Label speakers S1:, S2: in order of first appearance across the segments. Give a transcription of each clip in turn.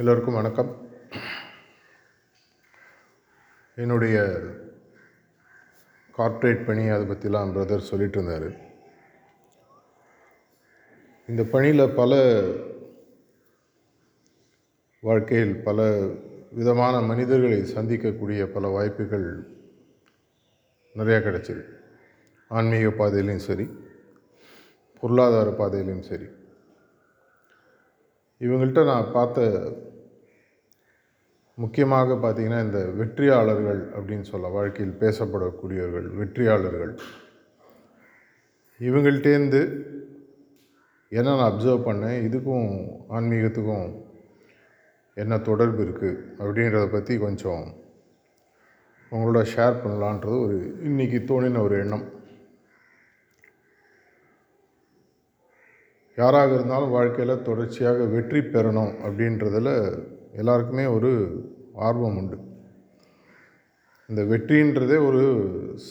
S1: எல்லோருக்கும் வணக்கம். என்னுடைய கார்ப்பரேட் பணி அதை பற்றிலாம் பிரதர் சொல்லிட்டு இருந்தார் இந்த பணியில் பல வாழ்க்கையில் பல விதமான மனிதர்களை சந்திக்கக்கூடிய பல வாய்ப்புகள் நிறையா கிடச்சிது. ஆன்மீக பாதையிலையும் சரி பொருளாதார பாதையிலையும் சரி. இவங்கள்ட்ட நான் பார்த்த முக்கியமாக பார்த்தீங்கன்னா இந்த வெற்றியாளர்கள் அப்படின்னு சொல்ல வாழ்க்கையில் பேசப்படக்கூடியவர்கள் வெற்றியாளர்கள். இவங்கள்ட்டேருந்து என்ன நான் அப்சர்வ் பண்ணேன்? இதுக்கும் ஆன்மீகத்துக்கும் என்ன தொடர்பு இருக்குது அப்படின்றத பற்றி கொஞ்சம் உங்களோட ஷேர் பண்ணலான்றது ஒரு இன்றைக்கி தோணின ஒரு எண்ணம். யாராக இருந்தாலும் வாழ்க்கையில் தொடர்ச்சியாக வெற்றி பெறணும் அப்படின்றதில் எல்லாருக்குமே ஒரு ஆர்வம் உண்டு இந்த வெற்றின்றதே ஒரு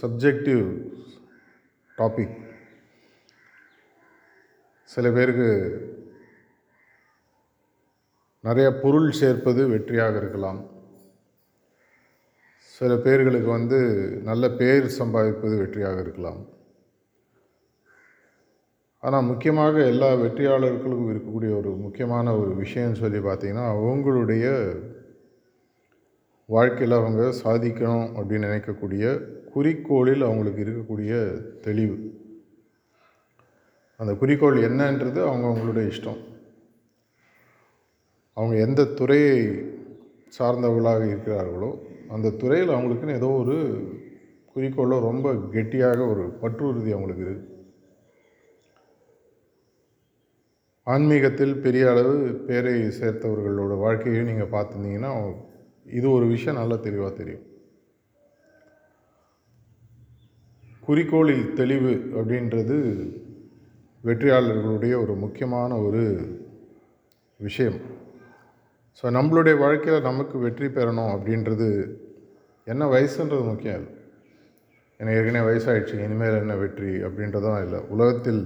S1: சப்ஜெக்டிவ் டாபிக் சில பேருக்கு நிறைய பொருள் சேர்ப்பது வெற்றியாக இருக்கலாம். சில பேர்களுக்கு வந்து நல்ல பேர் சம்பாதிப்பது வெற்றியாக இருக்கலாம். ஆனால் முக்கியமாக எல்லா வெற்றியாளர்களுக்கும் இருக்கக்கூடிய ஒரு முக்கியமான ஒரு விஷயம்னு சொல்லி பார்த்தீங்கன்னா அவங்களுடைய வாழ்க்கையில் அவங்க சாதிக்கணும் அப்படின்னு நினைக்கக்கூடிய குறிக்கோளில் அவங்களுக்கு இருக்கக்கூடிய தெளிவு. அந்த குறிக்கோள் என்னன்றது அவங்க அவங்களுடைய இஷ்டம். அவங்க எந்த துறையை சார்ந்தவர்களாக இருக்கிறார்களோ அந்த துறையில் அவங்களுக்குன்னு ஏதோ ஒரு குறிக்கோளோ ரொம்ப கெட்டியாக ஒரு பற்றுறுதி அவங்களுக்கு இருக்குது ஆன்மீகத்தில் பெரிய அளவு பேரை சேர்த்தவர்களோட வாழ்க்கையை நீங்கள் பார்த்துருந்தீங்கன்னா இது ஒரு விஷயம் நல்லா தெளிவாக தெரியும். குறிக்கோளில் தெளிவு அப்படின்றது வெற்றியாளர்களுடைய ஒரு முக்கியமான ஒரு விஷயம். ஸோ நம்மளுடைய வாழ்க்கையில் நமக்கு வெற்றி பெறணும் அப்படின்றது என்ன வயசுன்றது முக்கியம் இல்லை. எனக்கு ஏற்கனவே வயசாகிடுச்சு இனிமேல் என்ன வெற்றி அப்படின்றதும் இல்லை. உலகத்தில்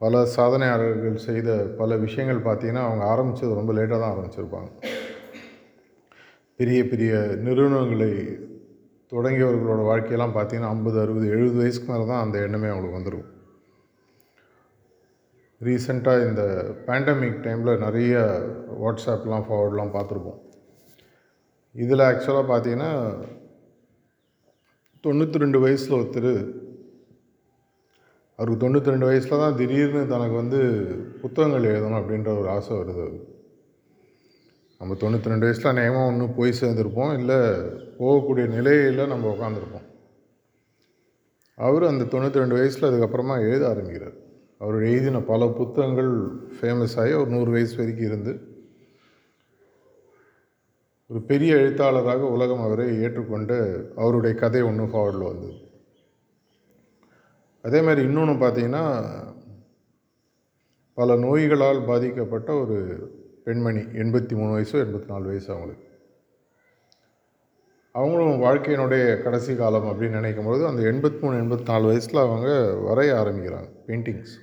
S1: பல சாதனையாளர்கள் செய்த பல விஷயங்கள் பார்த்திங்கன்னா அவங்க ஆரம்பித்தது ரொம்ப லேட்டாக தான் ஆரம்பிச்சிருப்பாங்க. பெரிய பெரிய நிறுவனங்களை தொடங்கியவர்களோட வாழ்க்கையெல்லாம் பார்த்திங்கன்னா ஐம்பது அறுபது எழுபது வயசுக்கு மேலே தான் அந்த எண்ணமே அவங்களுக்கு வந்துடும் ரீசெண்டாக இந்த பேண்டமிக் டைமில் நிறைய வாட்ஸ்அப்லாம் ஃபார்வர்ட்லாம் பார்த்துருப்போம். இதில் ஆக்சுவலாக பார்த்தீங்கன்னா தொண்ணூற்றி ரெண்டு வயசில் ஒருத்தர் அவருக்கு தொண்ணூற்றி ரெண்டு வயசில் தான் திடீர்னு தனக்கு வந்து புத்தகங்கள் எழுதணும் அப்படின்ற ஒரு ஆசை வருது நம்ம தொண்ணூற்றி ரெண்டு வயசில் அநேகமாக ஒன்று போய் சேர்ந்துருப்போம். இல்லை போகக்கூடிய நிலையில் நம்ம உட்காந்துருப்போம் அவர் அந்த தொண்ணூற்றி ரெண்டு வயசில் அதுக்கப்புறமா எழுத ஆரம்பிக்கிறார். அவர் எழுதின பல புத்தகங்கள் ஃபேமஸ் ஆகி ஒரு நூறு வயசு வரைக்கும் இருந்து ஒரு பெரிய எழுத்தாளராக உலகம் அவரை ஏற்றுக்கொண்டு அவருடைய கதை ஒன்று ஃபார்வர்டில் வந்தது. அதே மாதிரி இன்னொன்று பார்த்தீங்கன்னா பல நோய்களால் பாதிக்கப்பட்ட ஒரு பெண்மணி எண்பத்தி மூணு வயசோ எண்பத்தி நாலு வயசு அவங்களுக்கு. அவங்களும் வாழ்க்கையினுடைய கடைசி காலம் அப்படின்னு நினைக்கும் பொழுது அந்த எண்பத்தி மூணு எண்பத்தி நாலு வயசில் அவங்க வரைய ஆரம்பிக்கிறாங்க பெயிண்டிங்ஸ்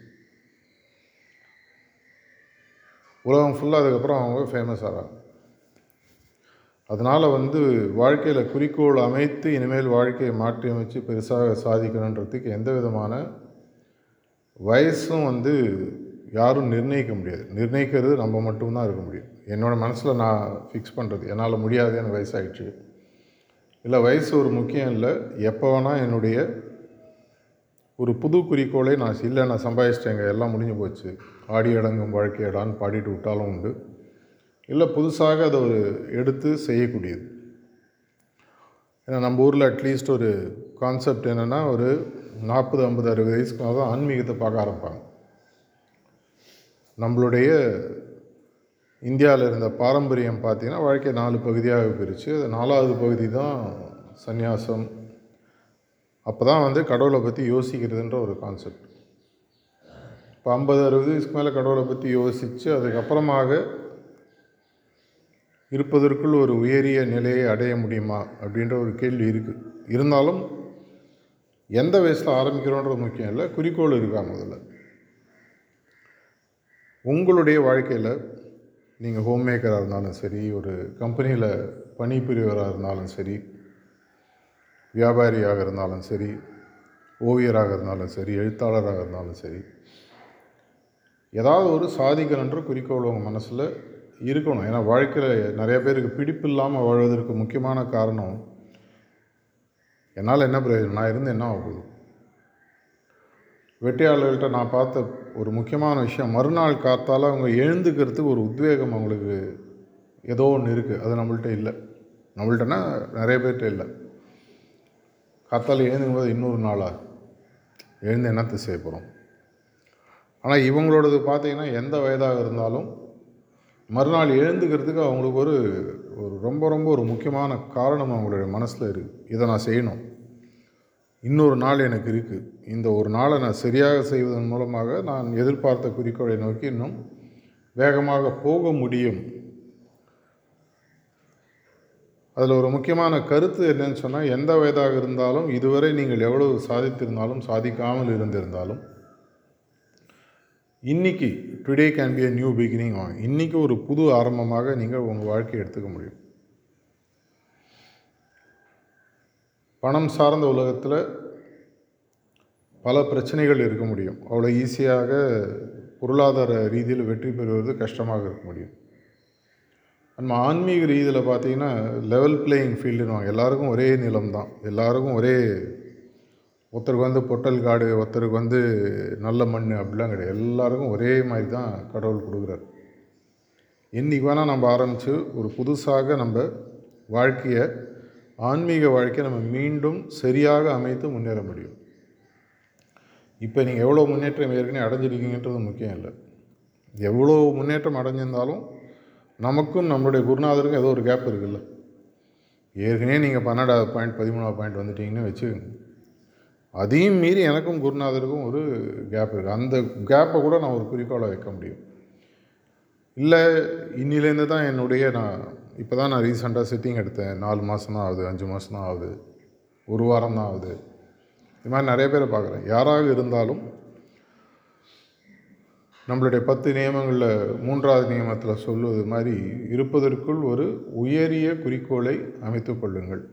S1: உலகம் ஃபுல்லாக அதுக்கப்புறம் அவங்க ஃபேமஸ் ஆகிறாங்க அதனால் வந்து வாழ்க்கையில் குறிக்கோள் அமைத்து இனிமேல் வாழ்க்கையை மாற்றி அமைச்சு பெருசாக சாதிக்கணுன்றதுக்கு எந்த விதமான வயசும் வந்து யாரும் நிர்ணயிக்க முடியாது. நிர்ணயிக்கிறது நம்ம மட்டும்தான் இருக்க முடியும். என்னோடய மனசில் நான் ஃபிக்ஸ் பண்ணுறது என்னால் முடியாது எனக்கு வயசாகிடுச்சு இல்லை வயசு ஒரு முக்கியம் இல்லை. எப்போ வேணால் என்னுடைய ஒரு புது குறிக்கோளை நான் இல்லை நான் சம்பாதிச்சிட்டேங்க எல்லாம் முடிஞ்சு போச்சு. ஆடி அடங்கும் வாழ்க்கையடான்னு பாடிட்டு விட்டாலும் உண்டு. இல்லை புதுசாக அதை ஒரு எடுத்து செய்யக்கூடியது. ஏன்னா நம்ம ஊரில் அட்லீஸ்ட் ஒரு கான்செப்ட் என்னென்னா ஒரு நாற்பது ஐம்பது அறுபது வயசுக்கு மேலே தான் ஆன்மீகத்தை பார்க்க ஆரம்பிப்பாங்க. நம்மளுடைய இந்தியாவில் இருந்த பாரம்பரியம் பார்த்திங்கன்னா வாழ்க்கை நாலு பகுதியாக பிரித்து அது நாலாவது பகுதி தான் சந்நியாசம். அப்போ தான் வந்து கடவுளை பற்றி யோசிக்கிறதுன்ற ஒரு கான்செப்ட் இப்போ ஐம்பது அறுபது வயசுக்கு மேலே கடவுளை பற்றி யோசித்து அதுக்கப்புறமாக இருப்பதற்குள் ஒரு உயரிய நிலையை அடைய முடியுமா அப்படின்ற ஒரு கேள்வி இருக்குது இருந்தாலும் எந்த வயசில் ஆரம்பிக்கிறோன்றது முக்கியம் இல்லை குறிக்கோள் இருக்கா முதல்ல. உங்களுடைய வாழ்க்கையில் நீங்கள் ஹோம் மேக்கராக இருந்தாலும் சரி ஒரு கம்பெனியில் பணிபுரியவராக இருந்தாலும் சரி வியாபாரியாக இருந்தாலும் சரி ஓவியராக இருந்தாலும் சரி எழுத்தாளராக இருந்தாலும் சரி ஏதாவது ஒரு சாதிக்கணுன்ற குறிக்கோள் உங்கள் மனசில் இருக்கணும். ஏன்னா வாழ்க்கையில் நிறைய பேருக்கு பிடிப்பு இல்லாமல் வாழ்வதற்கு முக்கியமான காரணம் என்னால் என்ன பிரயோஜனம்? நான் இருந்து என்ன ஆகுது வெட்டியாளர்கள்ட்ட நான் பார்த்த ஒரு முக்கியமான விஷயம். மறுநாள் காத்தால் அவங்க எழுந்துக்கிறதுக்கு ஒரு உத்வேகம் அவங்களுக்கு ஏதோ ஒன்று இருக்குது அது நம்மள்ட்ட இல்லை. நம்மள்ட்டனா நிறைய பேர்கிட்ட இல்லை. காத்தால் எழுந்துக்கும்போது இன்னொரு நாளாக எழுந்து என்னத்தை செய்ய போகிறோம் ஆனால் இவங்களோடது பார்த்தீங்கன்னா எந்த வயதாக இருந்தாலும் மறுநாள் எழுந்துக்கிறதுக்கு அவங்களுக்கு ஒரு ஒரு ரொம்ப ரொம்ப ஒரு முக்கியமான காரணம் அவங்களுடைய மனசில் இருக்குது இதை நான் செய்யணும். இன்னொரு நாள் எனக்கு இருக்குது இந்த ஒரு நாளை நான் சரியாக செய்வதன் மூலமாக நான் எதிர்பார்த்த குறிக்கோளை நோக்கி இன்னும் வேகமாக போக முடியும். அதில் ஒரு முக்கியமான கருத்து என்னன்னு சொன்னால் எந்த வயதாக இருந்தாலும் இதுவரை நீங்கள் எவ்வளவு சாதித்திருந்தாலும் சாதிக்காமல் இருந்திருந்தாலும் இன்றைக்கி today can be a new beginning இன்றைக்கி ஒரு புது ஆரம்பமாக நீங்கள் உங்கள் வாழ்க்கையை எடுத்துக்க முடியும். பணம் சார்ந்த உலகத்தில் பல பிரச்சனைகள் இருக்க முடியும். அவ்வளோ ஈஸியாக பொருளாதார ரீதியில் வெற்றி பெறுவது கஷ்டமாக இருக்க முடியும். நம்ம ஆன்மீக ரீதியில் பார்த்தீங்கன்னா லெவல் பிளேயிங் ஃபீல்டுன்னு எல்லாருக்கும் ஒரே நிலம் தான். எல்லாருக்கும் ஒரே ஒருத்தருக்கு வந்து பொட்டல் காடு ஒருத்தருக்கு வந்து நல்ல மண் அப்படிலாம் கிடையாது. எல்லாருக்கும் ஒரே மாதிரி தான் கடவுள் கொடுக்குறாரு. என்றைக்கு வேணால் நம்ம ஆரம்பித்து ஒரு புதுசாக நம்ம வாழ்க்கையை ஆன்மீக வாழ்க்கையை நம்ம மீண்டும் சரியாக அமைத்து முன்னேற முடியும். இப்போ நீங்கள் எவ்வளோ முன்னேற்றம் ஏற்கனவே அடைஞ்சிருக்கீங்கன்றது முக்கியம் இல்லை. எவ்வளோ முன்னேற்றம் அடைஞ்சிருந்தாலும் நமக்கும் நம்மளுடைய குருநாதருக்கும் ஏதோ ஒரு கேப் இருக்குல்ல. ஏற்கனவே நீங்கள் பன்னெண்டாவது பாயிண்ட் பதிமூணாவது பாயிண்ட் வந்துட்டீங்கன்னு வச்சுக்கோங்க. அதையும் மீறி எனக்கும் குருநாதருக்கும் ஒரு கேப் இருக்குது அந்த கேப்பை கூட நான் ஒரு குறிக்கோளை வைக்க முடியும். இல்லை இன்னிலேருந்து தான் என்னுடைய நான் இப்போ தான் நான் ரீசெண்டாக சிட்டிங் எடுத்தேன். நாலு மாதம் தான் ஆகுது அஞ்சு மாதம் தான் ஆகுது ஒரு வாரம் தான் ஆகுது. இது மாதிரி நிறைய பேரை பார்க்குறேன். யாராக இருந்தாலும் நம்மளுடைய பத்து நியமங்களில் மூன்றாவது நியமத்தில் சொல்லுவது மாதிரி இருப்பதற்குள் ஒரு உயரிய குறிக்கோளை அமைத்து கொள்ளுங்கள்.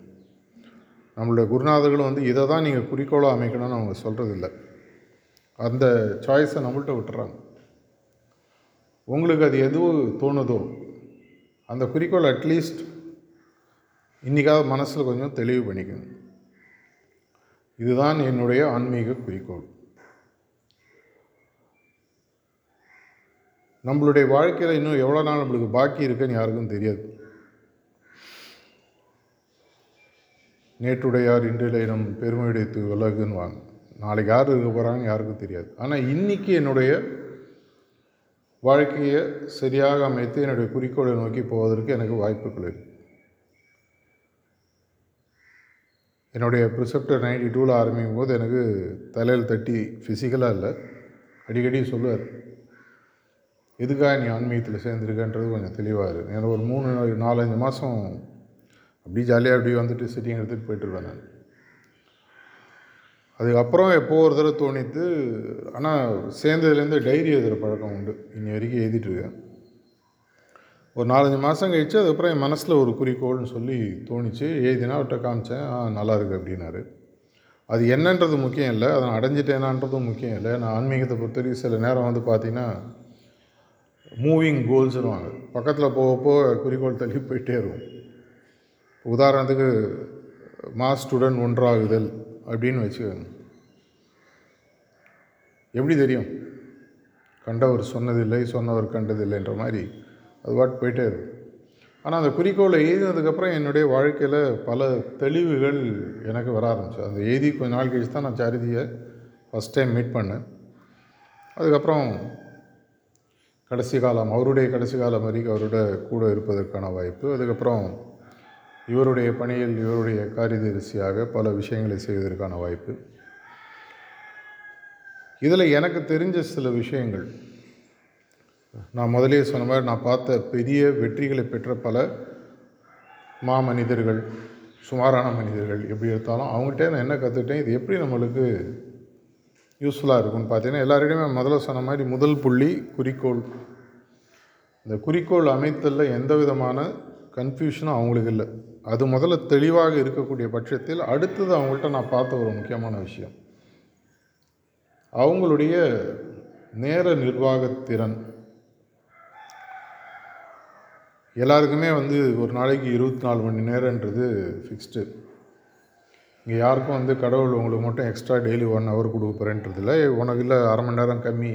S1: நம்மளுடைய குருநாதர்களும் வந்து இதை தான் நீங்கள் குறிக்கோளாக அமைக்கணும்னு அவங்க சொல்கிறதில்ல அந்த சாய்ஸை நம்மள்கிட்ட விட்டுறாங்க. உங்களுக்கு அது எதுவும் தோணுதோ அந்த குறிக்கோள் அட்லீஸ்ட் இன்றைக்காவது மனசில் கொஞ்சம் தெளிவு பண்ணிக்கணும் இதுதான் என்னுடைய ஆன்மீக குறிக்கோள். நம்மளுடைய வாழ்க்கையில் இன்னும் எவ்வளோ நாள் நம்மளுக்கு பாக்கி இருக்குன்னு யாருக்கும் தெரியாது. நேற்றுடையார் இன்றில் நம் பெருமையுடைய உலகுன்னு வாங்க நாளைக்கு யார் இருக்க போகிறாங்கன்னு யாருக்கும் தெரியாது. ஆனால் இன்றைக்கி என்னுடைய வாழ்க்கையை சரியாக அமைத்து என்னுடைய குறிக்கோளை நோக்கி போவதற்கு எனக்கு வாய்ப்புகள் என்னுடைய ப்ரிசெப்டர் நைன்டி டூவில் ஆரம்பிக்கும் போது எனக்கு தலையில் தட்டி ஃபிசிக்கலாக இல்லை. அடிக்கடி சொல்லுவார் எதுக்காக நீ ஆன்மீகத்தில் சேர்ந்துருக்கன்றது கொஞ்சம் தெளிவாக இருக்குது எனக்கு ஒரு மூணு நாலஞ்சு மாதம் அப்படியே ஜாலியாக அப்படியே வந்துட்டு சிட்டிங் எடுத்துகிட்டு போயிட்டுருவேன் நான். அதுக்கப்புறம் எப்போ ஒரு தடவை தோணித்து ஆனால் சேர்ந்ததுலேருந்து டைரி எழுதுகிற பழக்கம் உண்டு. இன்னி வரைக்கும் எழுதிட்டுருக்கேன். ஒரு நாலஞ்சு மாதம் கழிச்சு அதுக்கப்புறம் என் மனசில் ஒரு குறிக்கோள்னு சொல்லி தோணிச்சு எழுதினா அவர்கிட்ட காமிச்சேன் ஆ நல்லா இருக்கு அப்படின்னாரு. அது என்னன்றது முக்கியம் இல்லை அதை நான் அடைஞ்சிட்டேனான்றதும் முக்கியம் இல்லை. நான் ஆன்மீகத்தை பொறுத்தவரைக்கும் சில நேரம் வந்து பார்த்திங்கன்னா மூவிங் கோல்ஸ்னுவாங்க பக்கத்தில் போக போக குறிக்கோள் தள்ளி போயிட்டே இருக்கும். உதாரணத்துக்கு மாஸ் ஸ்டூடெண்ட் ஒன்றாகுதல் அப்படின்னு வச்சுக்கோங்க. எப்படி தெரியும்? கண்டவர் சொன்னதில்லை சொன்னவர் கண்டதில்லைன்ற மாதிரி அது பாட்டு போயிட்டே இருக்கும். ஆனால் அந்த குறிக்கோளை எழுதினதுக்கப்புறம் என்னுடைய வாழ்க்கையில் பல தெளிவுகள் எனக்கு வர ஆரம்பிச்சு அந்த எழுதி கொஞ்ச நாள் கழிச்சு தான் நான் சாரிதியை ஃபஸ்ட் டைம் மீட் பண்ணேன். அதுக்கப்புறம் கடைசி காலம் அவருடைய கடைசி காலம் வரைக்கும் அவரோட கூட இருப்பதற்கான வாய்ப்பு. அதுக்கப்புறம் இவருடைய பணியில் இவருடைய காரியதரிசியாக பல விஷயங்களை செய்வதற்கான வாய்ப்பு. இதில் எனக்கு தெரிஞ்ச சில விஷயங்கள். நான் முதலே சொன்ன மாதிரி நான் பார்த்த பெரிய வெற்றிகளை பெற்ற பல மாமனிதர்கள் சுமாரான மனிதர்கள் எப்படி எடுத்தாலும் அவங்ககிட்ட நான் என்ன கற்றுக்கிட்டேன் இது எப்படி நம்மளுக்கு யூஸ்ஃபுல்லாக இருக்கும்னு பார்த்தீங்கன்னா எல்லாரிடையுமே முதல்ல சொன்ன மாதிரி முதல் புள்ளி குறிக்கோள். இந்த குறிக்கோள் அமைத்தலில் எந்த விதமான கன்ஃபியூஷனும் அவங்களுக்கு இல்லை. அது முதல்ல தெளிவாக இருக்கக்கூடிய பட்சத்தில் அடுத்தது அவங்கள்ட்ட நான் பார்த்த ஒரு முக்கியமான விஷயம். அவங்களுடைய நேர நிர்வாகத்திறன் எல்லாருக்குமே வந்து ஒரு நாளைக்கு இருபத்தி நாலு மணி நேரன்றது ஃபிக்ஸ்டு இங்கே யாருக்கும் வந்து கடவுள் உங்களுக்கு மட்டும் எக்ஸ்ட்ரா டெய்லி ஒன் ஹவர் கொடுக்குறேன்றது இல்லை உனக்கு இல்லை அரை மணி நேரம் கம்மி.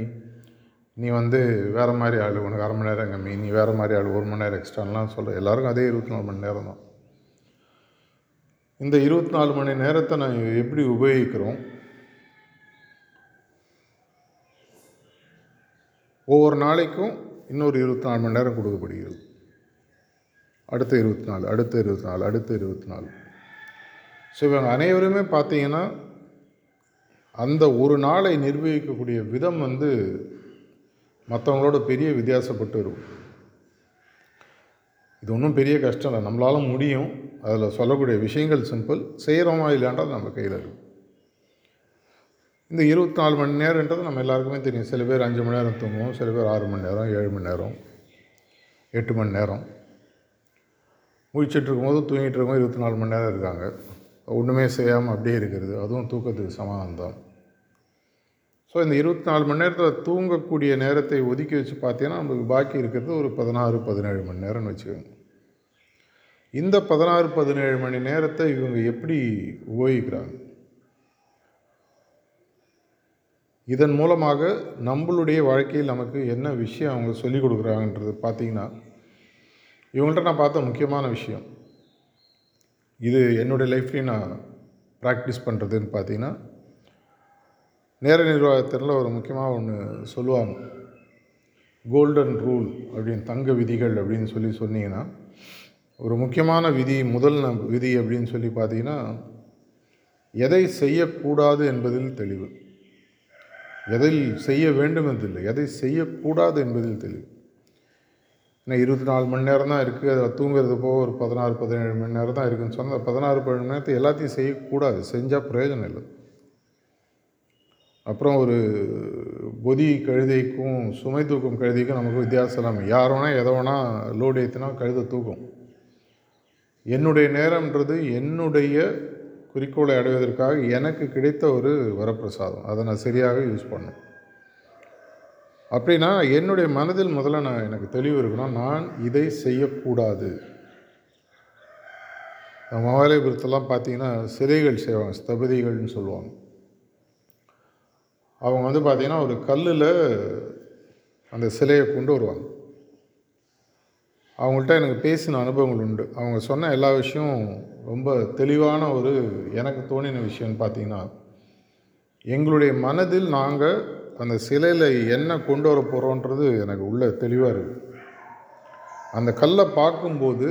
S1: நீ வந்து வேறு மாதிரி ஆள் உனக்கு அரை மணி நேரம் கம்மி. நீ வேறு மாதிரி ஆள் ஒரு மணி நேரம் எக்ஸ்ட்ரான்லாம் சொல்ல எல்லாருக்கும் அதே இருபத்தி நாலு மணி நேரம் தான் இந்த இருபத்தி நாலு மணி நேரத்தை நான் எப்படி உபயோகிக்கிறோம்? ஒவ்வொரு நாளைக்கும் இன்னொரு இருபத்தி நாலு மணி நேரம் கொடுக்கப்படுகிறது. அடுத்த இருபத்தி நாலு அடுத்த இருபத்தி நாலு அடுத்த இருபத்தி நாலு ஸோ இவங்க அனைவருமே பார்த்தீங்கன்னா அந்த ஒரு நாளை நிர்வகிக்கக்கூடிய விதம் வந்து மற்றவங்களோட பெரிய வித்தியாசப்பட்டு இருக்கும். இது ஒன்றும் பெரிய கஷ்டம் இல்லை. நம்மளால முடியும். அதில் சொல்லக்கூடிய விஷயங்கள் சிம்பிள் செய்கிறோமா இல்லைன்றது நம்ம கையில் இருக்கும் இந்த இருபத்தி நாலு மணி நேரன்றது நம்ம எல்லாருக்குமே தெரியும். சில பேர் அஞ்சு மணி நேரம் தூங்குவோம் சில பேர் ஆறு மணி நேரம் ஏழு மணி நேரம் எட்டு மணி நேரம். முழிச்சிட்டு இருக்கும்போது தூங்கிட்டு இருக்கும்போது இருபத்தி நாலு மணி நேரம் இருக்காங்க. ஒன்றுமே செய்யாமல் அப்படியே இருக்கிறது. அதுவும் தூக்கத்துக்கு சமாதானம் தான் ஸோ இந்த இருபத்தி நாலு மணி நேரத்தில் தூங்கக்கூடிய நேரத்தை ஒதுக்கி வச்சு பார்த்தீங்கன்னா நம்மளுக்கு பாக்கி இருக்கிறது ஒரு பதினாறு பதினேழு மணி நேரம்னு வச்சுக்கோங்க. இந்த பதினாறு பதினேழு மணி நேரத்தை இவங்க எப்படி உபயோகிக்கிறாங்க? இதன் மூலமாக நம்மளுடைய வாழ்க்கையில் நமக்கு என்ன விஷயம் அவங்க சொல்லிக் கொடுக்குறாங்கன்றது பார்த்தீங்கன்னா இவங்கள்ட்ட நான் பார்த்த முக்கியமான விஷயம். இது என்னுடைய லைஃப்லேயும் நான் ப்ராக்டிஸ் பண்ணுறதுன்னு பார்த்தீங்கன்னா நேர நிர்வாகத்தில் ஒரு முக்கியமாக ஒன்று சொல்லுவாங்க. கோல்டன் ரூல் அப்படின்னு தங்க விதிகள் அப்படின்னு சொல்லி சொன்னீங்கன்னா ஒரு முக்கியமான விதி முதல் ந- விதி அப்படின்னு சொல்லி பார்த்தீங்கன்னா எதை செய்யக்கூடாது என்பதில் தெளிவு. எதில் செய்ய வேண்டும் என்பதில்லை எதை செய்யக்கூடாது என்பதில் தெளிவு. ஏன்னா இருபத்தி நாலு மணி நேரம் தான் இருக்குது அதில் தூங்குறது போக ஒரு பதினாறு பதினேழு மணி நேரம் தான் இருக்குன்னு சொன்னால் அந்த பதினாறு பதினேழு மணி நேரத்தை எல்லாத்தையும் செய்யக்கூடாது. செஞ்சால் பிரயோஜனம் இல்லை. அப்புறம் ஒரு பொதி கழுதைக்கும் சுமை தூக்கும் கழுதைக்கும் நமக்கு வித்தியாசம் இல்லாமல் யார் வேணால் எதை வேணால் லோடு ஏற்றினா கழுதை தூக்கும். என்னுடைய நேரம்ன்றது என்னுடைய குறிக்கோளை அடைவதற்காக எனக்கு கிடைத்த ஒரு வரப்பிரசாதம். அதை நான் சரியாக யூஸ் பண்ணும் அப்படின்னா என்னுடைய மனதில் முதல்ல நான் எனக்கு தெளிவு இருக்கணும். நான் இதை செய்யக்கூடாது. மகாலயபுரத்தெல்லாம் பார்த்தீங்கன்னா சிலைகள் செய்வாங்க. ஸ்தபதிகள்னு சொல்லுவாங்க. அவங்க வந்து பார்த்திங்கன்னா ஒரு கல்லில் அந்த சிலையை கொண்டு வருவாங்க. அவங்கள்ட்ட எனக்கு பேசின அனுபவங்கள் உண்டு. அவங்க சொன்ன எல்லா விஷயமும் ரொம்ப தெளிவான ஒரு எனக்கு தோணின விஷயம்னு பார்த்தீங்கன்னா எங்களுடைய மனதில் நாங்கள் அந்த சிலையில் என்ன கொண்டு வர போகிறோன்றது எனக்கு உள்ள தெளிவாக இருக்குது அந்த கல்லை பார்க்கும்போது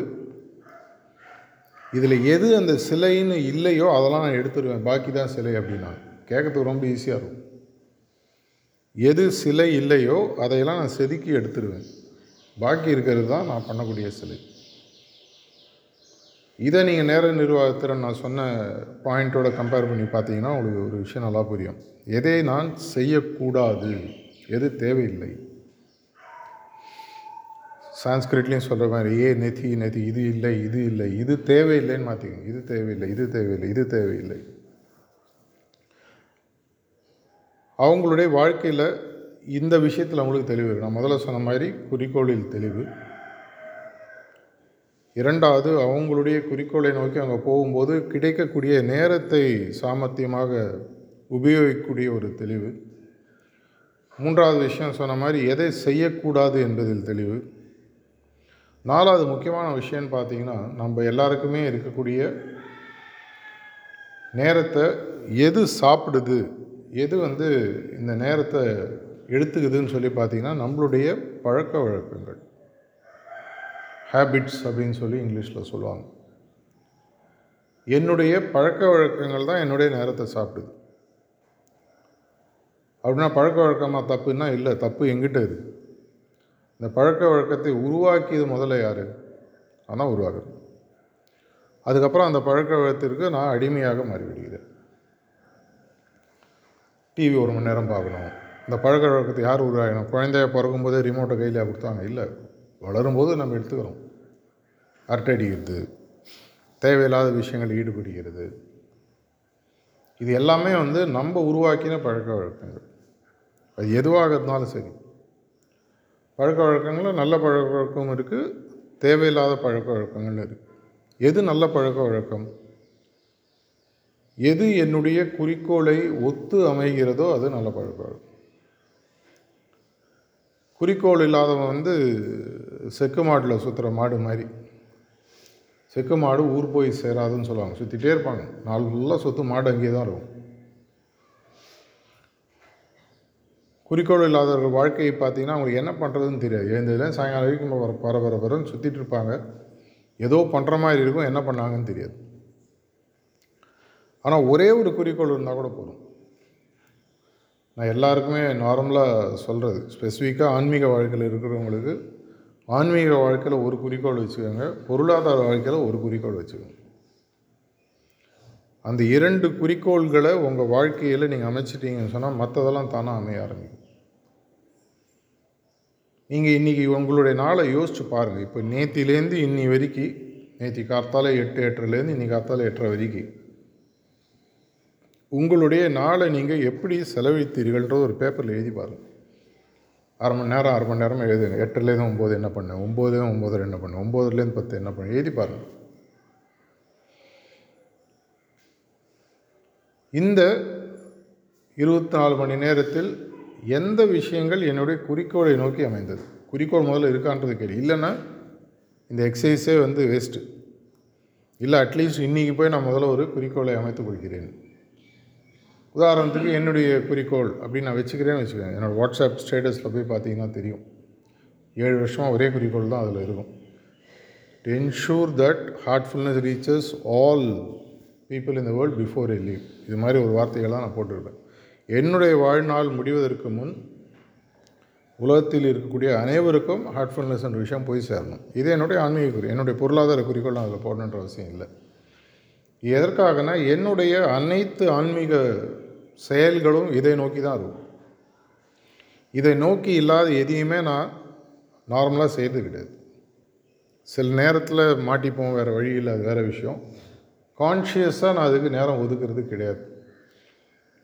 S1: இதில் எது அந்த சிலைன்னு இல்லையோ அதெல்லாம் நான் எடுத்துருவேன். பாக்கி தான் சிலை அப்படின்னா. கேட்கறதுக்கு ரொம்ப ஈஸியாக இருக்கும். எது சிலை இல்லையோ அதையெல்லாம் நான் செதுக்கி எடுத்துருவேன். பாக்கி இருக்கிறது தான் நான் பண்ணக்கூடிய சிலை. இதை நீங்கள் நேர நிர்வாகத்தில் நான் சொன்ன பாயிண்ட்டோட கம்பேர் பண்ணி பார்த்தீங்கன்னா உங்களுக்கு ஒரு விஷயம் நல்லா புரியும். எதை நான் செய்யக்கூடாது? எது தேவையில்லை? சான்ஸ்கிரிட்லேயும் சொல்கிற மாதிரி ஏ நெத்தி நெத்தி இது இல்லை இது இல்லை இது தேவையில்லைன்னு மாற்றிக்கோங்க இது தேவையில்லை இது தேவையில்லை இது தேவையில்லை. அவங்களுடைய வாழ்க்கையில் இந்த விஷயத்தில் அவங்களுக்கு தெளிவு நான் முதல்ல சொன்ன மாதிரி குறிக்கோளில் தெளிவு. இரண்டாவது அவங்களுடைய குறிக்கோளை நோக்கி அவங்க போகும்போது கிடைக்கக்கூடிய நேரத்தை சாமர்த்தியமாக உபயோகிக்கக்கூடிய ஒரு தெளிவு. மூன்றாவது விஷயம் சொன்ன மாதிரி எதை செய்யக்கூடாது என்பதில் தெளிவு. நாலாவது முக்கியமான விஷயம்னு பார்த்தீங்கன்னா நம்ம எல்லாருக்குமே இருக்கக்கூடிய நேரத்தை எது சாப்பிடுது எது வந்து இந்த நேரத்தை எடுத்துக்குதுன்னு சொல்லி பார்த்தீங்கன்னா நம்மளுடைய பழக்க வழக்கங்கள். ஹேபிட்ஸ் அப்படின்னு சொல்லி இங்கிலீஷில் சொல்லுவாங்க. என்னுடைய பழக்க வழக்கங்கள் தான் என்னுடைய நேரத்தை சாப்பிடுது. அப்படின்னா பழக்க வழக்கமாக தப்புன்னா இல்லை தப்பு எங்கிட்ட இருக்குது இந்த பழக்க வழக்கத்தை உருவாக்கியது முதல்ல யார்? ஆனால் உருவாகுது அதுக்கப்புறம் அந்த பழக்க வழக்கத்திற்கு நான் அடிமையாக மாறிவிடுகிறேன். டிவி ஒரு மணி நேரம் பார்க்கணும். இந்த பழக்க வழக்கத்தை யார் உருவாக்கணும் குழந்தைய பிறக்கும்போதே ரிமோட்டை கையில் கொடுத்தாங்க. இல்லை வளரும்போது நம்ம எடுத்துக்கிறோம். அரட்டை அடிக்கிறது தேவையில்லாத விஷயங்கள் ஈடுபடுகிறது. இது எல்லாமே வந்து நம்ம உருவாக்கின பழக்க வழக்கங்கள் அது எதுவாக இருந்தாலும் சரி. பழக்க வழக்கங்களில் நல்ல பழக்க வழக்கம் இருக்குது தேவையில்லாத பழக்க வழக்கங்கள் இருக்குது எது நல்ல பழக்க வழக்கம் எது என்னுடைய குறிக்கோளை ஒத்து அமைகிறதோ அது நல்ல பழக்க வழக்கம் குறிக்கோள் இல்லாதவன் வந்து செக்கு மாட்டில் சுற்றுற மாடு மாதிரி. செக்கு மாடு ஊர் போய் சேராதுன்னு சொல்லுவாங்க. சுற்றிட்டே இருப்பாங்க. நாள் ஃபுல்லாக சுற்று மாடு அங்கேயே தான் இருக்கும். குறிக்கோள் இல்லாதவர்கள் வாழ்க்கையை பார்த்தீங்கன்னா அவங்களுக்கு என்ன பண்ணுறதுன்னு தெரியாது. எழுந்ததுலேயும் சாயங்காலம் வரைக்கும் வர பர வர வரன்னு சுற்றிட்டு இருப்பாங்க. ஏதோ பண்ணுற மாதிரி இருக்கும் என்ன பண்ணாங்கன்னு தெரியாது. ஆனால் ஒரே ஒரு குறிக்கோள் இருந்தால் கூட போதும். நான் எல்லாருக்குமே நார்மலாக சொல்கிறது ஸ்பெசிஃபிக்காக ஆன்மீக வாழ்க்கையில் இருக்கிறவங்களுக்கு ஆன்மீக வாழ்க்கையில் ஒரு குறிக்கோள் வச்சுக்கோங்க. பொருளாதார வாழ்க்கையில் ஒரு குறிக்கோள் வச்சுக்கோங்க. அந்த இரண்டு குறிக்கோள்களை உங்கள் வாழ்க்கையில் நீங்கள் அமைச்சிட்டீங்கன்னு சொன்னால் மற்றதெல்லாம் தானாக அமைய ஆரம்பிக்கும். நீங்கள் இன்றைக்கி உங்களுடைய நாளை யோசித்து பாருங்கள் இப்போ நேத்திலேருந்து இன்னி வரைக்கும் நேற்றி கார்த்தால எட்டு எட்டுலேருந்து இன்றைக்கி கார்த்தால எட்டரை வரைக்கும் உங்களுடைய நாளை நீங்கள் எப்படி செலவழித்தீர்கள்ன்ற ஒரு பேப்பரில் எழுதி பாருங்கள் அரை மணி நேரம் அரை மணி நேரம் எழுதுங்க. எட்டுலேருந்து ஒம்பது என்ன பண்ணேன் ஒம்போதுலேருந்து ஒம்பது என்ன பண்ணேன் ஒம்போதுலேருந்து பத்து என்ன பண்ணேன் எழுதி பாருங்கள் இந்த இருபத்தி நாலு மணி நேரத்தில் எந்த விஷயங்கள் என்னுடைய குறிக்கோளை நோக்கி அமைந்தது? குறிக்கோள் முதல்ல இருக்கான்றது கேள்வி இல்லைன்னா இந்த எக்ஸசைஸே வந்து வேஸ்ட்டு இல்லை அட்லீஸ்ட் இன்றைக்கி போய் நான் முதல்ல ஒரு குறிக்கோளை அமைத்துக் கொள்கிறேன். உதாரணத்துக்கு என்னுடைய குறிக்கோள் அப்படின்னு நான் வச்சுக்கிறேன்னு வச்சுக்கிறேன் என்னோடய வாட்ஸ்அப் ஸ்டேட்டஸில் போய் பார்த்தீங்கன்னா தெரியும். ஏழு வருஷமாக ஒரே குறிக்கோள் தான் அதில் இருக்கும். To ensure that heartfulness reaches all people in the world before I leave இது மாதிரி ஒரு வார்த்தைகள்லாம் நான் போட்டிருப்பேன். என்னுடைய வாழ்நாள் முடிவதற்கு முன் உலகத்தில் இருக்கக்கூடிய அனைவருக்கும் ஹார்ட்ஃபுல்னஸ் என்ற விஷயம் போய் சேரணும். இது என்னுடைய ஆன்மீக குறி என்னுடைய பொருளாதார குறிக்கோள் நான் அதில் போடணுன்ற அவசியம் இல்லை. எதற்காகனா என்னுடைய அனைத்து ஆன்மீக செயல்களும் இதை நோக்கி தான் இருக்கும் இதை நோக்கி இல்லாத எதையுமே நான் நார்மலாக செய்கிறது கிடையாது சில நேரத்தில் மாட்டிப்போம் வேறு வழி இல்லை அது வேறு விஷயம். கான்ஷியஸாக நான் அதுக்கு நேரம் ஒதுக்குறது கிடையாது.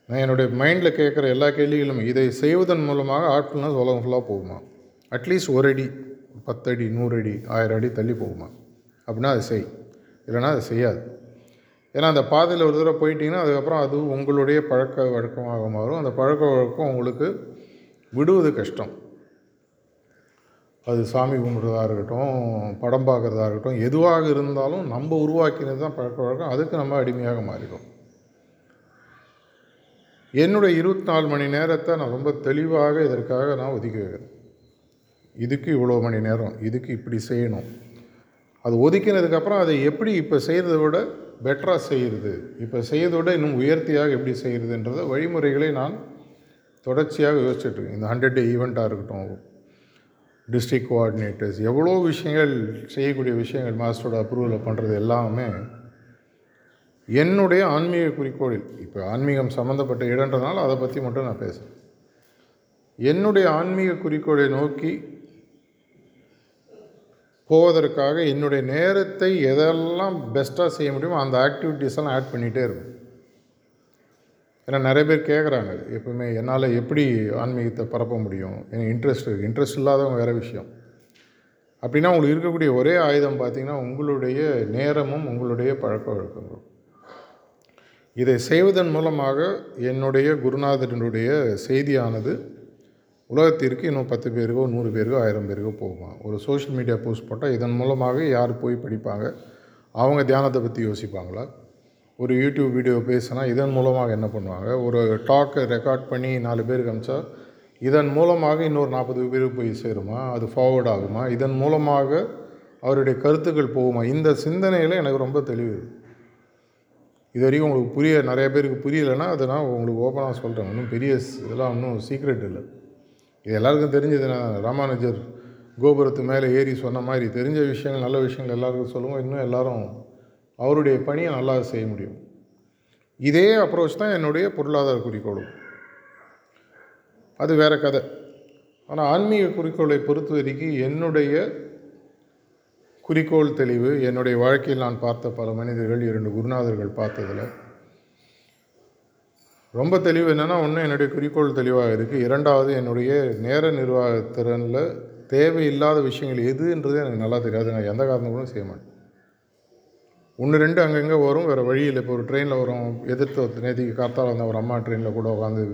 S1: நான் என்னுடைய மைண்டில் கேட்குற எல்லா கேள்விகளும் இதை செய்வதன் மூலமாக ஆட்ஃபுல்னஸ் உலகம் ஃபுல்லாக போகுமா? அட்லீஸ்ட் ஒரு அடி பத்தடி நூறு அடி ஆயிரம் அடி தள்ளி போகுமா? அப்படின்னா அதை செய். இல்லைன்னா அதை செய்யாது. ஏன்னா அந்த பாதையில் ஒரு தடவை போயிட்டீங்கன்னா அதுக்கப்புறம் அது உங்களுடைய பழக்க வழக்கமாக மாறும். அந்த பழக்க வழக்கம் உங்களுக்கு விடுவது கஷ்டம். அது சாமி கும்பிட்றதா இருக்கட்டும் படம் பார்க்குறதா இருக்கட்டும் எதுவாக இருந்தாலும் நம்ம உருவாக்கினது தான் பழக்க வழக்கம். அதுக்கு நம்ம அடிமையாக மாறிடும் என்னுடைய இருபத்தி நாலு மணி நேரத்தை நான் ரொம்ப தெளிவாக இதற்காக நான் ஒதுக்கி வைக்கிறேன் இதுக்கு இவ்வளோ மணி நேரம் இதுக்கு இப்படி செய்யணும். அது ஒதுக்கினதுக்கப்புறம் அதை எப்படி இப்போ செய்கிறத விட பெட்டராக செய்கிறது இப்போ செய்கிறத விட இன்னும் உயர்த்தியாக எப்படி செய்கிறதுன்றத வழிமுறைகளை நான் தொடர்ச்சியாக யோசிச்சுட்ருக்கேன் இந்த ஹண்ட்ரட் டே ஈவெண்ட்டாக இருக்கட்டும் டிஸ்ட்ரிக்ட் கோஆர்டினேட்டர்ஸ் எவ்வளோ விஷயங்கள் செய்யக்கூடிய விஷயங்கள் மாஸ்டரோட அப்ரூவலில் பண்ணுறது எல்லாமே என்னுடைய ஆன்மீக குறிக்கோளில். இப்போ ஆன்மீகம் சம்மந்தப்பட்ட இடன்றதுனால அதை பற்றி மட்டும் நான் பேசுகிறேன் என்னுடைய ஆன்மீக குறிக்கோளை நோக்கி போவதற்காக என்னுடைய நேரத்தை எதெல்லாம் பெஸ்ட்டாக செய்ய முடியுமோ அந்த ஆக்டிவிட்டீஸ் எல்லாம் ஆட் பண்ணிகிட்டே இருக்கும். ஏன்னா நிறைய பேர் கேட்குறாங்க எப்பவுமே என்னால் எப்படி ஆன்மீகத்தை பரப்ப முடியும்? எனக்கு இன்ட்ரெஸ்ட் இருக்குது இன்ட்ரெஸ்ட் இல்லாதவங்க வேறு விஷயம். அப்படின்னா உங்களுக்கு இருக்கக்கூடிய ஒரே ஆயுதம் பார்த்திங்கன்னா உங்களுடைய நேரமும் உங்களுடைய பழக்க வழக்கங்களும். இதை செய்வதன் மூலமாக என்னுடைய குருநாதரனுடைய செய்தியானது உலகத்திற்கு இன்னும் பத்து பேருக்கோ நூறு பேருக்கோ ஆயிரம் பேருக்கோ போகுமா? ஒரு சோஷியல் மீடியா போஸ்ட் போட்டால் இதன் மூலமாக யார் போய் படிப்பாங்க? அவங்க தியானத்தை பற்றி யோசிப்பாங்களா? ஒரு யூடியூப் வீடியோ பேசினா இதன் மூலமாக என்ன பண்ணுவாங்க? ஒரு டாக்கை ரெக்கார்ட் பண்ணி நாலு பேருக்கு அமிச்சா இதன் மூலமாக இன்னொரு நாற்பது பேருக்கு போய் சேருமா? அது ஃபார்வர்ட் ஆகுமா? இதன் மூலமாக அவருடைய கருத்துக்கள் போகுமா? இந்த சிந்தனையில் எனக்கு ரொம்ப தெளிவு. இது வரைக்கும் உங்களுக்கு புரிய நிறைய பேருக்கு புரியலைன்னா அதை நான் உங்களுக்கு ஓப்பனாக சொல்கிறேன் ஒன்றும் பெரிய இதெல்லாம் ஒன்றும் சீக்ரெட் இல்லை. இது எல்லாருக்கும் தெரிஞ்சது. நான் ராமானுஜர் கோபுரத்து மேலே ஏறி சொன்ன மாதிரி தெரிஞ்ச விஷயங்கள் நல்ல விஷயங்கள் எல்லாருக்கும் சொல்லுவோம். இன்னும் எல்லாரும் அவருடைய பணியை நல்லா செய்ய முடியும். இதே அப்ரோச் தான் என்னுடைய பொருளாதார குறிக்கோளும். அது வேறு கதை. ஆனால் ஆன்மீக குறிக்கோளை பொறுத்த வரைக்கும் என்னுடைய குறிக்கோள் தெளிவு என்னுடைய வாழ்க்கையில் நான் பார்த்த பல மனிதர்கள் இரண்டு குருநாதர்கள் பார்த்ததில் ரொம்ப தெளிவு என்னென்னா ஒன்று என்னுடைய குறிக்கோள் தெளிவாக இருக்குது இரண்டாவது என்னுடைய நேர நிர்வாக திறனில் தேவையில்லாத விஷயங்கள் எதுன்றது எனக்கு நல்லா தெரியாது. நான் எந்த காரணம் கூட செய்ய மாட்டேன். ஒன்று ரெண்டு அங்கங்கே வரும். வேறு வழியில் இப்போ ஒரு ட்ரெயினில் வரும். எதிர்த்து நேற்றுக்கு கார்த்தால் வந்த ஒரு அம்மா ட்ரெயினில் கூட உட்காந்து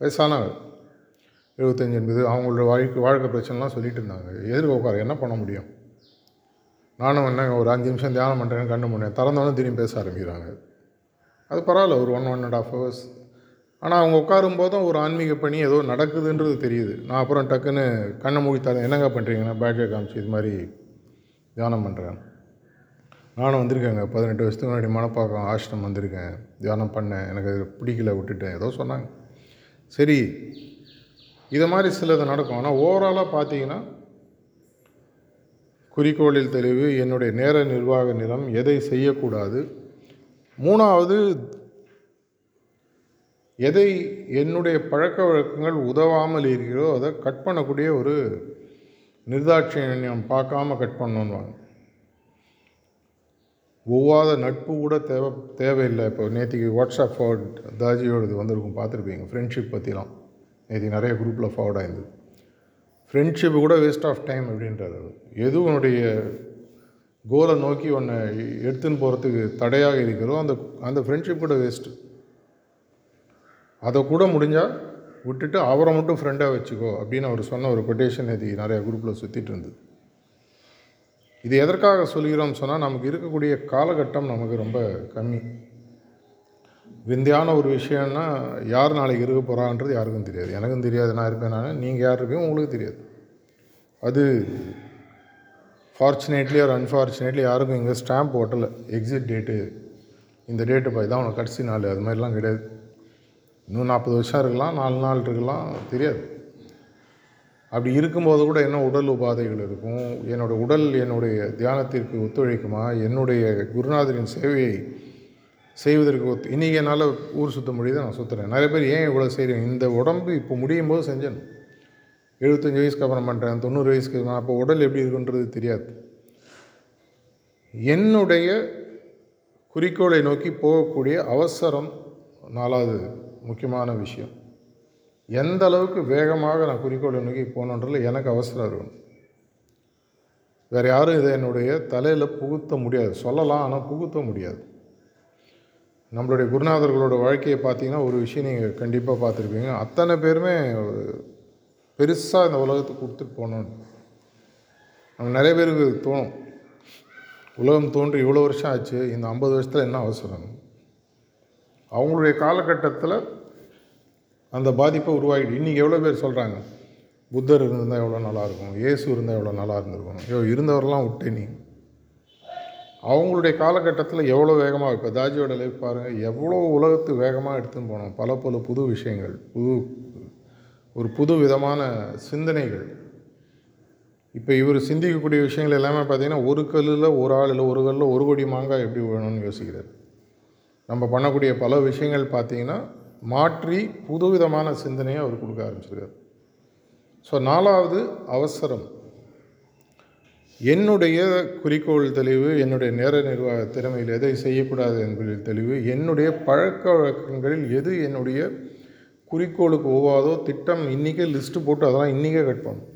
S1: வயசானவர் எழுபத்தஞ்சு என்பது அவங்களோட வாழ்க்கை வாழ்க்கை பிரச்சனைலாம் சொல்லிட்டு இருந்தாங்க. எதிர்க்க உட்கார. என்ன பண்ண முடியும்? நானும் என்ன ஒரு அஞ்சு நிமிஷம் தியானம் பண்ணுறேன்னு கண்டு பண்ணேன் திறந்தோன்னே திரும்பி பேச ஆரம்பிக்கிறாங்க. அது பரவாயில்ல. ஒரு one one and half hours ஆனால் அவங்க உட்காரும் போதும் ஒரு ஆன்மீக பணி ஏதோ நடக்குதுன்றது தெரியுது. நான் அப்புறம் டக்குன்னு கண்ணை மூடி தரேன் என்னங்க பண்ணுறீங்கன்னா பேக்கை காமிச்சு இது மாதிரி தியானம் பண்ணுறேன் நானும் வந்திருக்கேங்க. பதினெட்டு வருஷத்துக்கு முன்னாடி மனப்பாக்கம் ஆசிரம் வந்திருக்கேன். தியானம் பண்ணேன். எனக்கு அது பிடிக்கல விட்டுட்டேன். ஏதோ சொன்னாங்க. சரி இதை மாதிரி சிலது நடக்கும். ஆனால் ஓவராலாக பார்த்தீங்கன்னா குறிக்கோளில் தெளிவு என்னுடைய நேர நிர்வாக நிலம் எதை செய்யக்கூடாது? மூணாவது எதை என்னுடைய பழக்க வழக்கங்கள் உதவாமல் இருக்கிறதோ அதை கட் பண்ணக்கூடிய ஒரு நிர்தாட்சியம் பார்க்காம கட் பண்ணணுன்னுவாங்க ஒவ்வாத நட்பு கூட தேவை தேவையில்லை. இப்போ நேற்றுக்கு வாட்ஸ்அப் ஃபார்வர்ட் தாஜியோடது வந்திருக்கும் பார்த்துருப்பீங்க. ஃப்ரெண்ட்ஷிப் பற்றிலாம் நேற்று நிறைய குரூப்பில் ஃபார்வர்ட் ஆயிருந்தது. ஃப்ரெண்ட்ஷிப்பு கூட வேஸ்ட் ஆஃப் டைம் அப்படின்றார் எது உன்னுடைய கோலை நோக்கி உன்னை எடுத்துன்னு போகிறதுக்கு தடையாக இருக்கிறதோ அந்த அந்த ஃப்ரெண்ட்ஷிப் கூட வேஸ்ட்டு அதை கூட முடிஞ்சால் விட்டுட்டு அவரை மட்டும் ஃப்ரெண்டாக வச்சுக்கோ அப்படின்னு அவர் சொன்ன ஒரு கொட்டேஷன் இது நிறையா குரூப்பில் சுற்றிட்டு இருந்தது. இது எதற்காக சொல்கிறோம் சொன்னால் நமக்கு இருக்கக்கூடிய காலகட்டம் நமக்கு ரொம்ப கம்மி. விந்தியான ஒரு விஷயம்னா யார் நாளைக்கு இருக்க போகிறான்றது யாருக்கும் தெரியாது. எனக்கும் தெரியாது நான் இருப்பேன் நான். நீங்கள் யார் இருப்பீங்க உங்களுக்கு தெரியாது. அது ஃபார்ச்சுனேட்லி ஒரு அன்ஃபார்ச்சுனேட்லி யாருக்கும் இங்கே ஸ்டாம்ப் ஓட்டலை எக்ஸிட் டேட்டு இந்த டேட்டு போய் தான் உனக்கு கடைசி நாள் அது மாதிரிலாம் கிடையாது. இன்னும் நாற்பது வருஷம் இருக்கலாம் நாலு நாள் இருக்கலாம் தெரியாது. அப்படி இருக்கும்போது கூட என்ன உடல் உபாதைகள் இருக்கும்? என்னுடைய உடல் என்னுடைய தியானத்திற்கு ஒத்துழைக்குமா? என்னுடைய குருநாதரின் சேவையை செய்வதற்கு ஒத்து இன்றைக்கி என்னால் ஊர் சுற்ற முடியுது நான் சுற்றுறேன் நிறைய பேர் ஏன் இவ்வளோ செய்கிறேன் இந்த உடம்பு இப்போ முடியும் போது செஞ்சேன் எழுபத்தஞ்சி வயசுக்கு அப்புறம் பண்ணுறேன் தொண்ணூறு வயசுக்கு நான் அப்போ உடல் எப்படி இருக்குன்றது தெரியாது. என்னுடைய குறிக்கோளை நோக்கி போகக்கூடிய அவசரம் நாலாவது முக்கியமான விஷயம். எந்த அளவுக்கு வேகமாக நான் குறிக்கோளை நோக்கி போகணுன்றதில் எனக்கு அவசரம் இருக்கணும் வேறு யாரும் இதை என்னுடைய தலையில் புகுத்த முடியாது. சொல்லலாம் ஆனால் புகுத்த முடியாது. நம்மளுடைய குருநாதர்களோட வாழ்க்கையை பார்த்தீங்கன்னா ஒரு விஷயம் நீங்கள் கண்டிப்பாக பார்த்துருப்பீங்க. அத்தனை பேருமே ஒரு பெருசாக இந்த உலகத்துக்கு கொடுத்துட்டு போகணுன்னு நம்ம நிறைய பேருக்கு தோணும். உலகம் தோன்றி இவ்வளோ வருஷம் ஆச்சு. இந்த ஐம்பது வருஷத்தில் என்ன அவசரம்? அவங்களுடைய காலகட்டத்தில் அந்த பாதிப்பை உருவாகிட்டு இன்றைக்கி எவ்வளோ பேர் சொல்கிறாங்க புத்தர் இருந்தால் எவ்வளோ நல்லாயிருக்கும் இயேசு இருந்தால் எவ்வளோ நல்லா இருந்திருக்கும் ஐயோ இருந்தவரெலாம் விட்டு நீ. அவங்களுடைய காலகட்டத்தில் எவ்வளோ வேகமாக இப்போ தாஜியோட லைஃப் பாருங்கள் எவ்வளோ உலகத்து வேகமாக எடுத்துன்னு போனோம். பல பல புது விஷயங்கள் புது ஒரு புது விதமான சிந்தனைகள். இப்போ இவர் சிந்திக்கக்கூடிய விஷயங்கள் எல்லாமே பார்த்தீங்கன்னா ஒரு கல்லில் ஒரு ஆள் இல்லை ஒரு கல்லில் ஒரு கோடி மாங்காய் எப்படி வேணும்னு யோசிக்கிறார். நம்ம பண்ணக்கூடிய பல விஷயங்கள் பார்த்தீங்கன்னா மாற்றி புதுவிதமான சிந்தனையை அவர் கொடுக்க ஆரம்பிச்சிருக்கார். ஸோ நாலாவது அவசரம். என்னுடைய குறிக்கோள் தெளிவு என்னுடைய நேர நிர்வாக திறமையில் எதை செய்யக்கூடாது என்பதில் தெளிவு என்னுடைய பழக்க வழக்கங்களில் எது என்னுடைய குறிக்கோளுக்கு ஒவ்வாதோ திட்டம் இன்றைக்கே லிஸ்ட்டு போட்டு அதெல்லாம் இன்றைக்கே கட் பண்ணும்.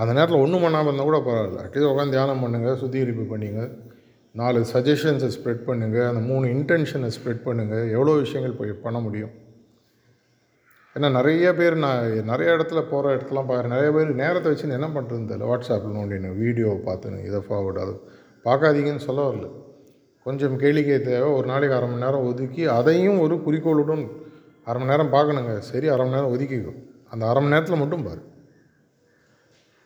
S1: அந்த நேரத்தில் ஒன்றும் பண்ணாமல் இருந்தால் கூட பரவாயில்ல. அட்லீஸ்ட் உட்காந்து தியானம் பண்ணுங்கள் சுத்திகரிப்பு பண்ணிங்க. நாலு சஜஷன்ஸை ஸ்ப்ரெட் பண்ணுங்கள் அந்த மூணு இன்டென்ஷனை ஸ்ப்ரெட் பண்ணுங்கள் எவ்வளோ விஷயங்கள் போய் பண்ண முடியும். ஏன்னா நிறைய பேர் நான் நிறைய இடத்துல போகிற இடத்துலாம் பார்க்குறேன் நிறைய பேர் நேரத்தை வச்சு என்ன பண்ணுறது தெரியல. வாட்ஸ்அப்பில் நோண்டினு வீடியோ பார்த்துன்னு இதை ஃபார்வர்ட் அது பார்க்காதீங்கன்னு சொல்ல வரல. கொஞ்சம் கேளிக்கை தேவை. ஒரு நாளைக்கு அரை மணி நேரம் ஒதுக்கி அதையும் ஒரு குறிக்கோளுடன் அரை மணி நேரம் பார்க்கணுங்க. சரி அரை மணி நேரம் ஒதுக்கிக்கோ. அந்த அரை மணி நேரத்தில் மட்டும் பாரு.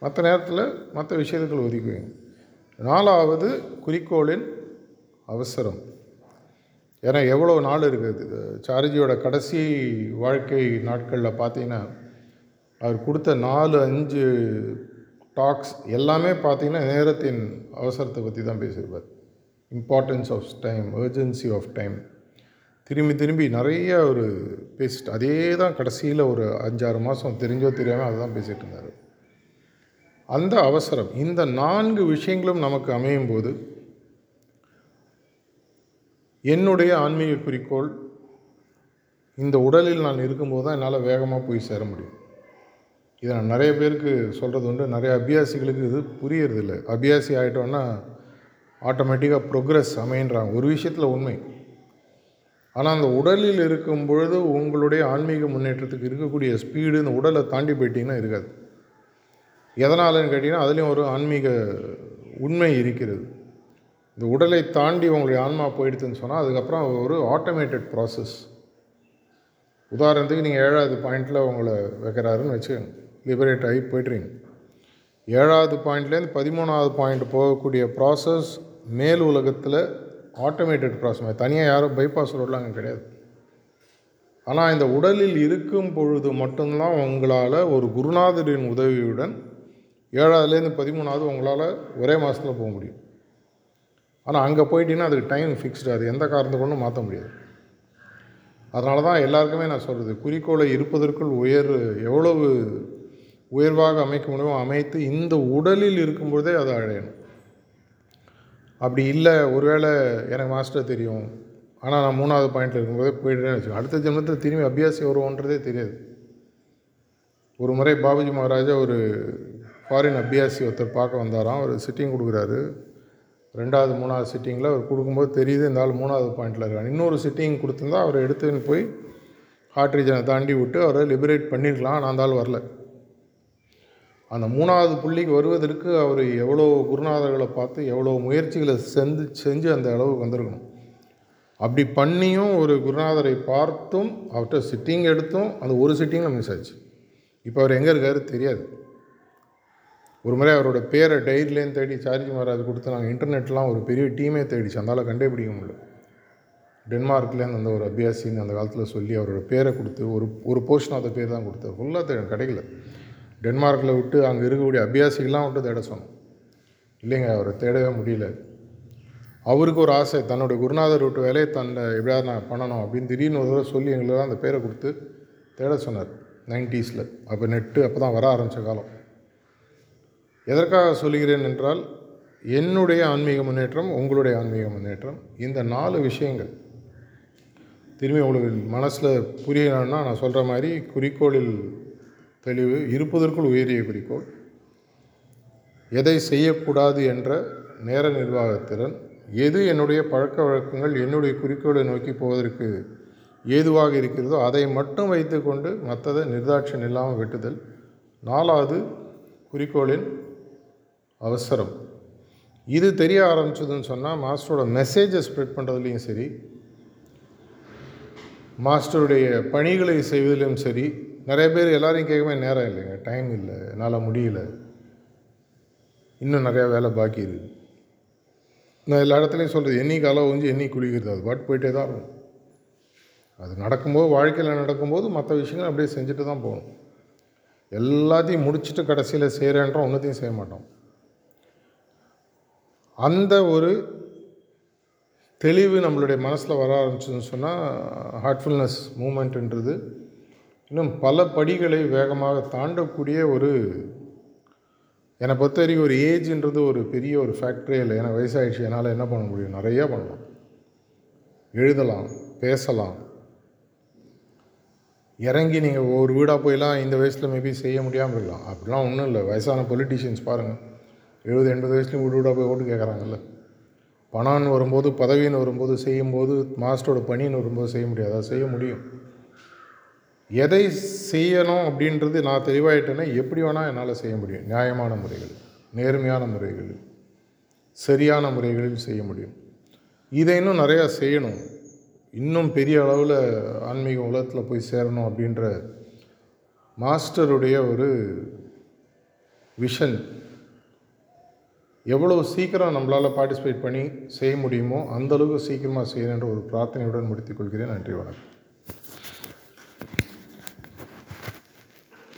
S1: மற்ற நேரத்தில் மற்ற விஷயத்துக்கள் ஒதுக்குவீங்க நாலாவது குறிக்கோளின் அவசரம். ஏன்னா எவ்வளோ நாள் இருக்குது? சார்ஜியோட கடைசி வாழ்க்கை நாட்களில் பார்த்தீங்கன்னா அவர் கொடுத்த நாலு அஞ்சு டாக்ஸ் எல்லாமே பார்த்திங்கன்னா நேரத்தின் அவசரத்தை பற்றி தான் பேசியிருப்பார். Importance of time urgency of time திரும்பி திரும்பி நிறைய ஒரு பேசிட்டு அதே தான் கடைசியில் ஒரு அஞ்சாறு மாதம் தெரிஞ்சோ தெரியாமல் அதை தான் பேசிகிட்டு இருந்தார். அந்த அவசரம் இந்த நான்கு விஷயங்களும் நமக்கு அமையும் போது என்னுடைய ஆன்மீக குறிக்கோள் இந்த உடலில் நான் இருக்கும்போது தான் என்னால் வேகமாக போய் சேர முடியும். இதை நான் நிறைய பேருக்கு சொல்கிறது உண்டு. நிறைய அபியாசிகளுக்கு இது புரியறதில்லை. அபியாசி ஆகிட்டோன்னா ஆட்டோமேட்டிக்காக ப்ரோக்ரஸ் அமைன்றாங்க ஒரு விஷயத்தில் உண்மை. ஆனால் அந்த உடலில் இருக்கும் பொழுது உங்களுடைய ஆன்மீக முன்னேற்றத்துக்கு இருக்கக்கூடிய ஸ்பீடு இந்த உடலை தாண்டி போயிட்டீங்கன்னா இருக்காது. எதனாலன்னு கேட்டிங்கன்னா அதுலேயும் ஒரு ஆன்மீக உண்மை இருக்கிறது. இந்த உடலை தாண்டி உங்களுடைய ஆன்மா போயிடுதுன்னு சொன்னால் அதுக்கப்புறம் ஒரு ஆட்டோமேட்டட் ப்ராசஸ் உதாரணத்துக்கு நீங்கள் ஏழாவது பாயிண்டில் உங்களை வைக்கிறாருன்னு வச்சு லிபரேட் ஆகி போய்ட்றீங்க. ஏழாவது பாயிண்ட்லேருந்து பதிமூணாவது பாயிண்ட் போகக்கூடிய ப்ராசஸ் மேல் உலகத்தில் ஆட்டோமேட்டட் ப்ராசஸ் தனியாக யாரும் பைபாஸ் ரோடெலாம் அங்கே கிடையாது. ஆனால் இந்த உடலில் இருக்கும் பொழுது மட்டும்தான் உங்களால் ஒரு குருநாதரின் உதவியுடன் ஏழாவதுலேருந்து பதிமூணாவது உங்களால் ஒரே மாதத்தில் போக முடியும். ஆனால் அங்கே போயிட்டீங்கன்னா அதுக்கு டைம் ஃபிக்ஸ்டு அது எந்த காரணத்தை கொண்டும் மாற்ற முடியாது. அதனால தான் எல்லாருக்குமே நான் சொல்கிறது குறிக்கோளை இருப்பதற்குள் உயர் எவ்வளவு உயர்வாக அமைக்க முடியுமோ அமைத்து இந்த உடலில் இருக்கும்பொழுதே அதை அடையணும். அப்படி இல்லை ஒருவேளை எனக்கு மாஸ்டர் தெரியும். ஆனால் நான் மூணாவது பாயிண்டில் இருக்கும்போதே போயிட்டேன்னு வச்சுக்கோங்க அடுத்த ஜென்மத்தில் திரும்பி அபியாசி வருவோன்றதே தெரியாது. ஒரு முறை பாபுஜி மகாராஜா ஒரு ஃபாரின் அபியாசி ஒருத்தர் பார்க்க வந்தாராம். அவர் சிட்டிங் கொடுக்குறாரு. ரெண்டாவது மூணாவது சிட்டிங்கில் அவர் கொடுக்கும்போது தெரியுது இந்த ஆள் மூணாவது பாயிண்டில் இருக்கார் இன்னொரு சிட்டிங் கொடுத்துருந்தா அவர் எடுத்துன்னு போய் ஹார்ட் ரீஜனை தாண்டி விட்டு அவரை லிபரேட் பண்ணியிருக்கலாம் ஆனால் அந்த ஆள் வரல. அந்த மூணாவது புள்ளிக்கு வருவதற்கு அவர் எவ்வளோ குருநாதர்களை பார்த்து எவ்வளோ முயற்சிகளை செஞ்சு செஞ்சு அந்த அளவுக்கு வந்திருக்கணும். அப்படி பண்ணியும் ஒரு குருநாதரை பார்த்தும் அவர்கிட்ட சிட்டிங் எடுத்தும் அந்த ஒரு சிட்டிங்கில் மிஸ் ஆச்சு. இப்போ அவர் எங்கே இருக்காரு தெரியாது. ஒரு முறை அவரோட பேரை டைரிலேருந்து தேடி சார்ஜி மகாராஜ் கொடுத்து நாங்கள் இன்டர்நெட்லாம் ஒரு பெரிய டீமே தேடிச்சு அதனால் கண்டுபிடிக்க முடியல. டென்மார்க்லேருந்து அந்த ஒரு அபியாசின்னு அந்த காலத்தில் சொல்லி அவரோட பேரை கொடுத்து ஒரு ஒரு போர்ஷன் ஆஃப் பேர் தான் கொடுத்தார். ஃபுல்லாக தேட கிடைக்கல. டென்மார்க்கில் விட்டு அங்கே இருக்கக்கூடிய அபியாசிகள்லாம் விட்டு தேட சொன்னோம் இல்லைங்க அவரை தேடவே முடியல. அவருக்கு ஒரு ஆசை தன்னுடைய குருநாதர் விட்டு வேலையை தன்னை எப்படியாவது நான் பண்ணணும் அப்படின்னு திடீர்னு ஒரு தடவை சொல்லி எங்களுக்கு அந்த பேரை கொடுத்து தேட சொன்னார். நைன்ட்டீஸில் அப்போ நெட்டு அப்போ தான் வர ஆரம்பித்த காலம். எதற்காக சொல்கிறேன் என்றால் என்னுடைய ஆன்மீக முன்னேற்றம் உங்களுடைய ஆன்மீக முன்னேற்றம் இந்த நாலு விஷயங்கள். திரும்பி உங்களுக்கு மனசில் புரியணும்னா நான் சொல்கிற மாதிரி குறிக்கோளில் தெளிவு இருப்பதற்குள் உயரிய குறிக்கோள். எதை செய்யக்கூடாது என்ற நேர நிர்வாகத்திறன் எது என்னுடைய பழக்க வழக்கங்கள் என்னுடைய குறிக்கோளை நோக்கி போவதற்கு ஏதுவாக இருக்கிறதோ அதை மட்டும் வைத்துக்கொண்டு மற்றதை நிர்தாட்சம் இல்லாமல் வெட்டுதல். நாலாவது குறிக்கோளின் அவசரம். இது தெரிய ஆரம்பிச்சதுன்னு சொன்னால் மாஸ்டரோட மெசேஜை ஸ்ப்ரெட் பண்ணுறதுலையும் சரி மாஸ்டருடைய பணிகளை செய்வதிலும் சரி நிறைய பேர் எல்லாரையும் கேட்கவே நேரம் இல்லைங்க டைம் இல்லை என்னால் முடியல. இன்னும் நிறையா வேலை பாக்கி இருக்குது நான் எல்லா இடத்துலையும் சொல்கிறது என்னைக்கு அளவு வந்து என்னைக்கு குளிக்கிறது? அது பாட்டு போயிட்டே தான் இருக்கும். அது நடக்கும்போது வாழ்க்கையில் நடக்கும்போது மற்ற விஷயங்கள் அப்படியே செஞ்சுட்டு தான் போகணும். எல்லாத்தையும் முடிச்சுட்டு கடைசியில் செய்கிறேன்றோம் ஒன்றுத்தையும் செய்ய மாட்டோம். அந்த ஒரு தெளிவு நம்மளுடைய மனசில் வர ஆரம்பிச்சதுன்னு சொன்னால் ஹார்ட்ஃபுல்னஸ் மூமெண்ட்டுன்றது இன்னும் பல படிகளை வேகமாக தாண்டக்கூடிய ஒரு என்னை பொறுத்த வரைக்கும் ஒரு ஏஜ்ன்றது ஒரு பெரிய ஒரு ஃபேக்டரே இல்லை. ஏன்னா வயசாகிடுச்சு என்னால் என்ன பண்ண முடியும்? நிறையா பண்ணலாம். எழுதலாம் பேசலாம். இறங்கி நீங்கள் ஒவ்வொரு வீடாக போயெல்லாம் இந்த வயசில் மேபி செய்ய முடியாமல் இருக்கலாம் அப்படிலாம் ஒன்றும் இல்லை. வயசான பொலிட்டீஷியன்ஸ் பாருங்கள் எழுபது எண்பது வயசுலையும் வீடு வீடாக போய் ஓட்டு கேட்குறாங்கல்ல பணம்னு வரும்போது பதவின்னு வரும்போது செய்யும்போது மாஸ்டரோட பணின்னு வரும்போது செய்ய முடியாது. அதை செய்ய முடியும். எதை செய்யணும் அப்படின்றது நான் தெளிவாயிட்டேன்னா எப்படி வேணால் என்னால் செய்ய முடியும். நியாயமான முறைகள் நேர்மையான முறைகள் சரியான முறைகளில் செய்ய முடியும். இதை இன்னும் நிறையா செய்யணும். இன்னும் பெரிய அளவில் ஆன்மீக உலகத்தில் போய் சேரணும் அப்படின்ற மாஸ்டருடைய ஒரு விஷன் எவ்வளோ சீக்கிரம் நம்மளால் பார்ட்டிசிபேட் பண்ணி செய்ய முடியுமோ அந்தளவுக்கு சீக்கிரமாக செய்யணுன்ற ஒரு பிரார்த்தனையுடன் முடித்துக்கொள்கிறேன் நன்றி வணக்கம்.